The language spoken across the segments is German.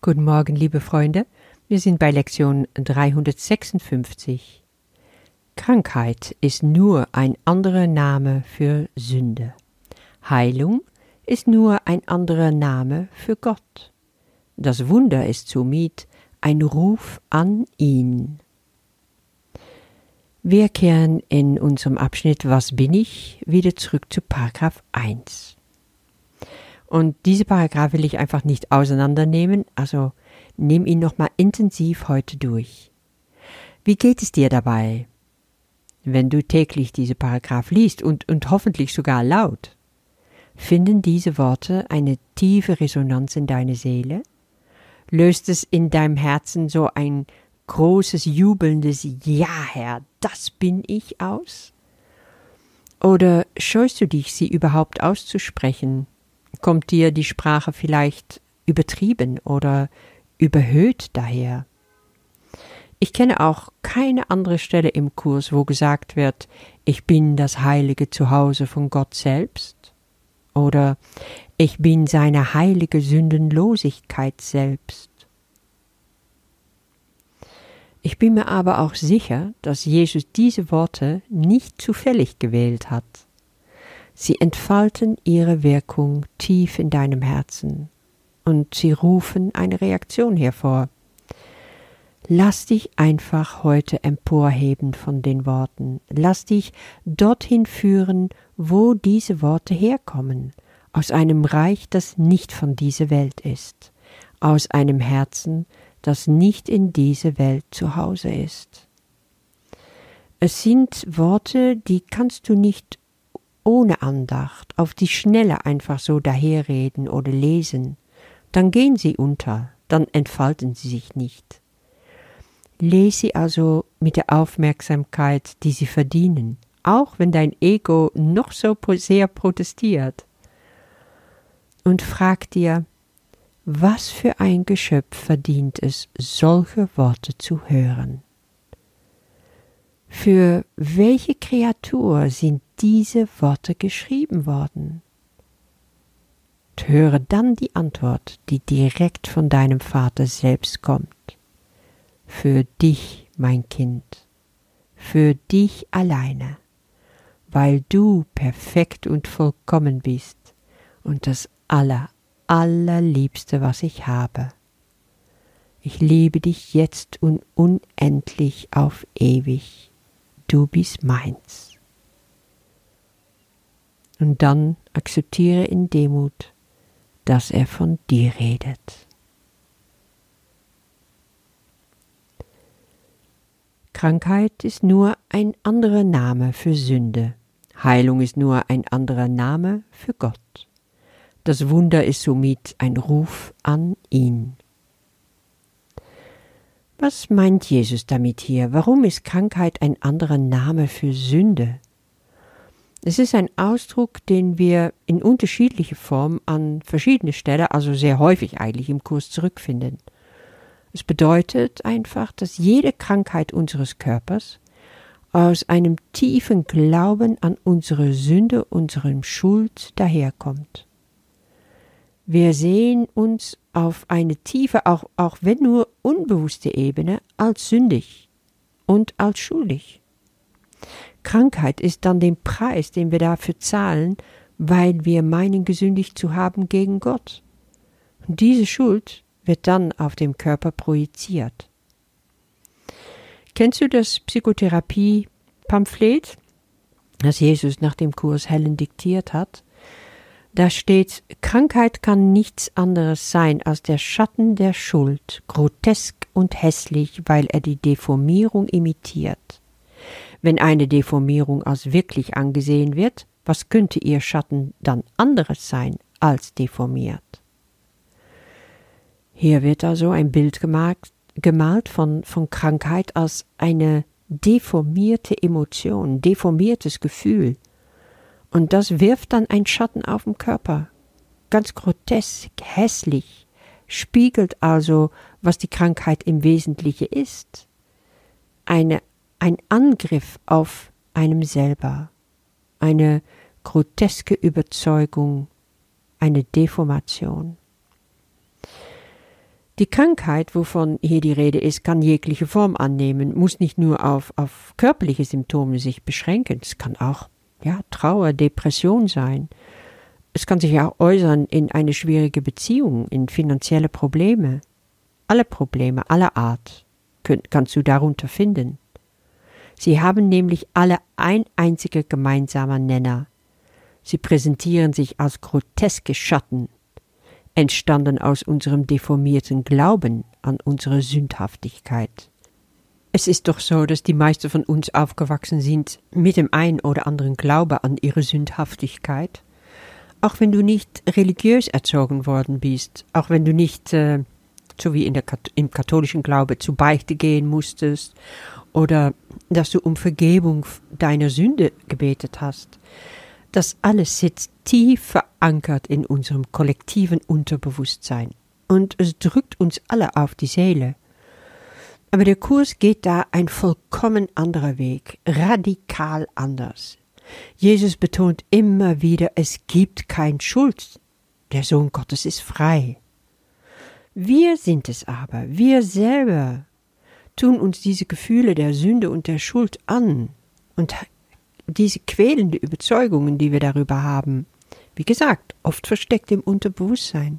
Guten Morgen, liebe Freunde. Wir sind bei Lektion 356. Krankheit ist nur ein anderer Name für Sünde. Heilung ist nur ein anderer Name für Gott. Das Wunder ist somit ein Ruf an ihn. Wir kehren in unserem Abschnitt Was bin ich wieder zurück zu Paragraph 1. Und diese Paragraph will ich einfach nicht auseinandernehmen, also nimm ihn nochmal intensiv heute durch. Wie geht es dir dabei, wenn du täglich diese Paragraph liest und, und hoffentlich sogar laut? Finden diese Worte eine tiefe Resonanz in deine Seele? Löst es in deinem Herzen so ein großes, jubelndes Ja, Herr, das bin ich aus? Oder scheust du dich, sie überhaupt auszusprechen? Kommt dir die Sprache vielleicht übertrieben oder überhöht daher? Ich kenne auch keine andere Stelle im Kurs, wo gesagt wird, ich bin das heilige Zuhause von Gott selbst oder ich bin seine heilige Sündenlosigkeit selbst ich bin mir aber auch sicher, dass Jesus diese Worte nicht zufällig gewählt hat. Sie entfalten ihre Wirkung tief in deinem Herzen und sie rufen eine Reaktion hervor. Lass dich einfach heute emporheben von den Worten. Lass dich dorthin führen, wo diese Worte herkommen, aus einem Reich, das nicht von dieser Welt ist, aus einem Herzen, das nicht in dieser Welt zu Hause ist. Es sind Worte, die kannst du nicht ohne Andacht auf die Schnelle einfach so daherreden oder lesen, dann gehen sie unter, dann entfalten sie sich nicht. Lese sie also mit der Aufmerksamkeit, die sie verdienen, auch wenn dein Ego noch so sehr protestiert. Und frag dir, was für ein Geschöpf verdient es, solche Worte zu hören? Für welche Kreatur sind diese Worte geschrieben worden? Höre dann die Antwort, die direkt von deinem Vater selbst kommt. Für dich, mein Kind, für dich alleine, weil du perfekt und vollkommen bist und das aller, allerliebste, was ich habe. Ich liebe dich jetzt und unendlich auf ewig. Du bist meins. Und dann akzeptiere in Demut, dass er von dir redet. Krankheit ist nur ein anderer Name für Sünde. Heilung ist nur ein anderer Name für Gott. Das Wunder ist somit ein Ruf an ihn. Was meint Jesus damit hier? Warum ist Krankheit ein anderer Name für Sünde? Es ist ein Ausdruck, den wir in unterschiedlicher Form an verschiedene Stellen, also sehr häufig eigentlich im Kurs zurückfinden. Es bedeutet einfach, dass jede Krankheit unseres Körpers aus einem tiefen Glauben an unsere Sünde, unserem Schuld daherkommt. Wir sehen uns auf eine tiefe, auch, auch wenn nur unbewusste Ebene, als sündig und als schuldig. Krankheit ist dann der Preis, den wir dafür zahlen, weil wir meinen, gesündigt zu haben gegen Gott. Und diese Schuld wird dann auf dem Körper projiziert. Kennst du das Psychotherapie-Pamphlet, das Jesus nach dem Kurs Helen diktiert hat? Da steht, Krankheit kann nichts anderes sein als der Schatten der Schuld, grotesk und hässlich, weil er die Deformierung imitiert. Wenn eine Deformierung als wirklich angesehen wird, was könnte ihr Schatten dann anderes sein als deformiert? Hier wird also ein Bild gemalt, gemalt von, von Krankheit als eine deformierte Emotion, deformiertes Gefühl, und das wirft dann ein Schatten auf den Körper. Ganz grotesk, hässlich, spiegelt also, was die Krankheit im Wesentlichen ist. Eine, ein Angriff auf einem selber, eine groteske Überzeugung, eine Deformation. Die Krankheit, wovon hier die Rede ist, kann jegliche Form annehmen, muss nicht nur auf, auf körperliche Symptome sich beschränken, es kann auch ja, Trauer, Depression sein. Es kann sich auch äußern in eine schwierige Beziehung, in finanzielle Probleme. Alle Probleme aller Art kannst du darunter finden. Sie haben nämlich alle ein einziger gemeinsamer Nenner. Sie präsentieren sich als groteske Schatten, entstanden aus unserem deformierten Glauben an unsere Sündhaftigkeit. Es ist doch so, dass die meisten von uns aufgewachsen sind mit dem ein oder anderen Glaube an ihre Sündhaftigkeit. Auch wenn du nicht religiös erzogen worden bist, auch wenn du nicht, äh, so wie in der, im katholischen Glaube, zu Beichte gehen musstest oder dass du um Vergebung deiner Sünde gebetet hast. Das alles sitzt tief verankert in unserem kollektiven Unterbewusstsein und es drückt uns alle auf die Seele. Aber der Kurs geht da ein vollkommen anderer Weg, radikal anders. Jesus betont immer wieder, es gibt kein Schuld. Der Sohn Gottes ist frei. Wir sind es aber, wir selber tun uns diese Gefühle der Sünde und der Schuld an und diese quälende Überzeugungen, die wir darüber haben, wie gesagt, oft versteckt im Unterbewusstsein.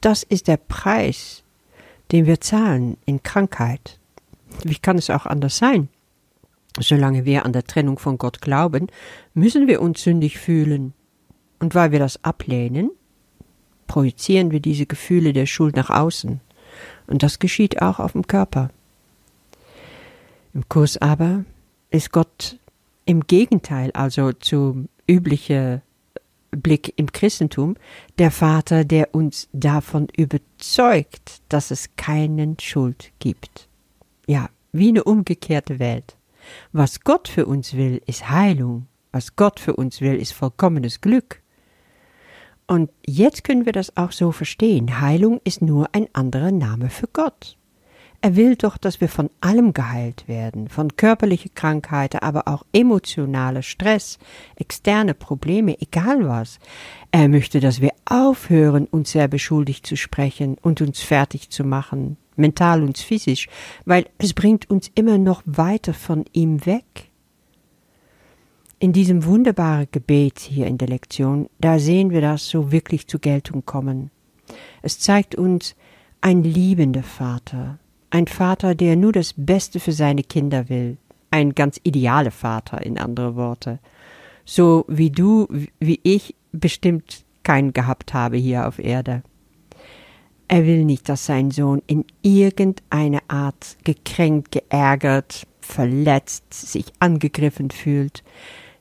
Das ist der Preis, den wir zahlen in Krankheit. Wie kann es auch anders sein? Solange wir an der Trennung von Gott glauben, müssen wir uns sündig fühlen. Und weil wir das ablehnen, projizieren wir diese Gefühle der Schuld nach außen. Und das geschieht auch auf dem Körper. Im Kurs aber ist Gott im Gegenteil, also zum üblichen Blick im Christentum, der Vater, der uns davon überzeugt, dass es keinen Schuld gibt ja, wie eine umgekehrte Welt. Was Gott für uns will, ist Heilung. Was Gott für uns will, ist vollkommenes Glück. Und jetzt können wir das auch so verstehen. Heilung ist nur ein anderer Name für Gott. Er will doch, dass wir von allem geheilt werden, von körperlichen Krankheiten, aber auch emotionaler Stress, externe Probleme, egal was. Er möchte, dass wir aufhören, uns selber schuldig zu sprechen und uns fertig zu machen, mental und physisch, weil es bringt uns immer noch weiter von ihm weg. In diesem wunderbaren Gebet hier in der Lektion, da sehen wir das so wirklich zur Geltung kommen. Es zeigt uns ein liebender Vater, ein Vater, der nur das Beste für seine Kinder will, ein ganz idealer Vater in andere Worte, so wie du, wie ich bestimmt keinen gehabt habe hier auf Erde. Er will nicht, dass sein Sohn in irgendeiner Art gekränkt, geärgert, verletzt, sich angegriffen fühlt.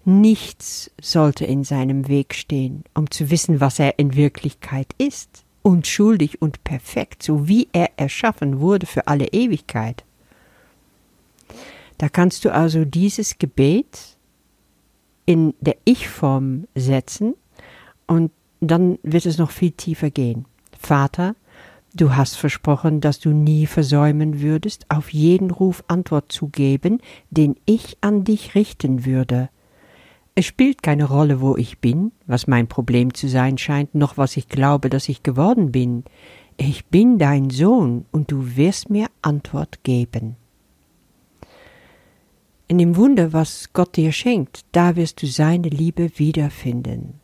Nichts sollte in seinem Weg stehen, um zu wissen, was er in Wirklichkeit ist, unschuldig und perfekt, so wie er erschaffen wurde für alle Ewigkeit. Da kannst du also dieses Gebet in der Ich-Form setzen und dann wird es noch viel tiefer gehen. Vater, Du hast versprochen, dass du nie versäumen würdest, auf jeden Ruf Antwort zu geben, den ich an dich richten würde. Es spielt keine Rolle, wo ich bin, was mein Problem zu sein scheint, noch was ich glaube, dass ich geworden bin. Ich bin dein Sohn, und du wirst mir Antwort geben. In dem Wunder, was Gott dir schenkt, da wirst du seine Liebe wiederfinden.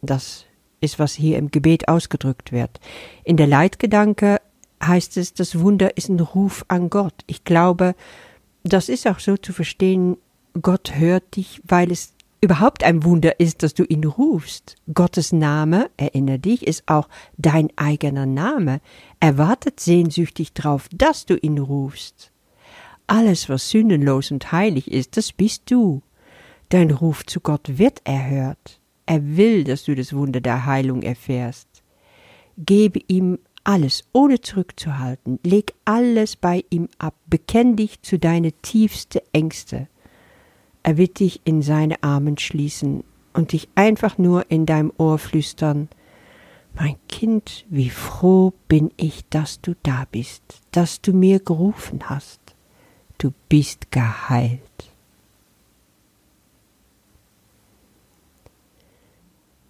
Das ist, was hier im Gebet ausgedrückt wird. In der Leitgedanke heißt es, das Wunder ist ein Ruf an Gott. Ich glaube, das ist auch so zu verstehen, Gott hört dich, weil es überhaupt ein Wunder ist, dass du ihn rufst. Gottes Name, erinnere dich, ist auch dein eigener Name. Er wartet sehnsüchtig drauf, dass du ihn rufst. Alles, was sündenlos und heilig ist, das bist du. Dein Ruf zu Gott wird erhört. Er will, dass du das Wunder der Heilung erfährst. Gebe ihm alles, ohne zurückzuhalten. Leg alles bei ihm ab. Bekenn dich zu deine tiefste Ängste. Er wird dich in seine Armen schließen und dich einfach nur in deinem Ohr flüstern. Mein Kind, wie froh bin ich, dass du da bist, dass du mir gerufen hast. Du bist geheilt.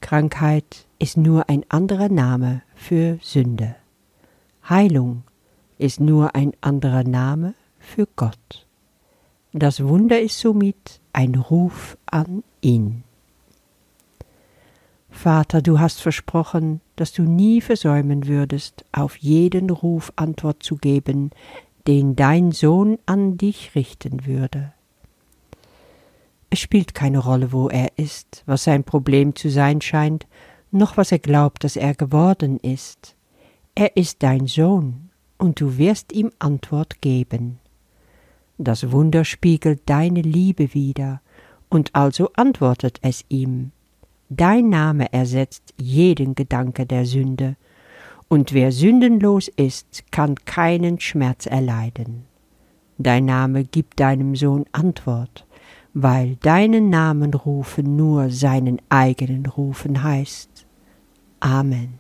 Krankheit ist nur ein anderer Name für Sünde. Heilung ist nur ein anderer Name für Gott. Das Wunder ist somit ein Ruf an ihn. Vater, du hast versprochen, dass du nie versäumen würdest, auf jeden Ruf Antwort zu geben, den dein Sohn an dich richten würde. Es spielt keine Rolle, wo er ist, was sein Problem zu sein scheint, noch was er glaubt, dass er geworden ist. Er ist dein Sohn, und du wirst ihm Antwort geben. Das Wunder spiegelt deine Liebe wider, und also antwortet es ihm. Dein Name ersetzt jeden Gedanke der Sünde, und wer sündenlos ist, kann keinen Schmerz erleiden. Dein Name gibt deinem Sohn Antwort, weil deinen Namen rufen nur seinen eigenen rufen heißt. Amen.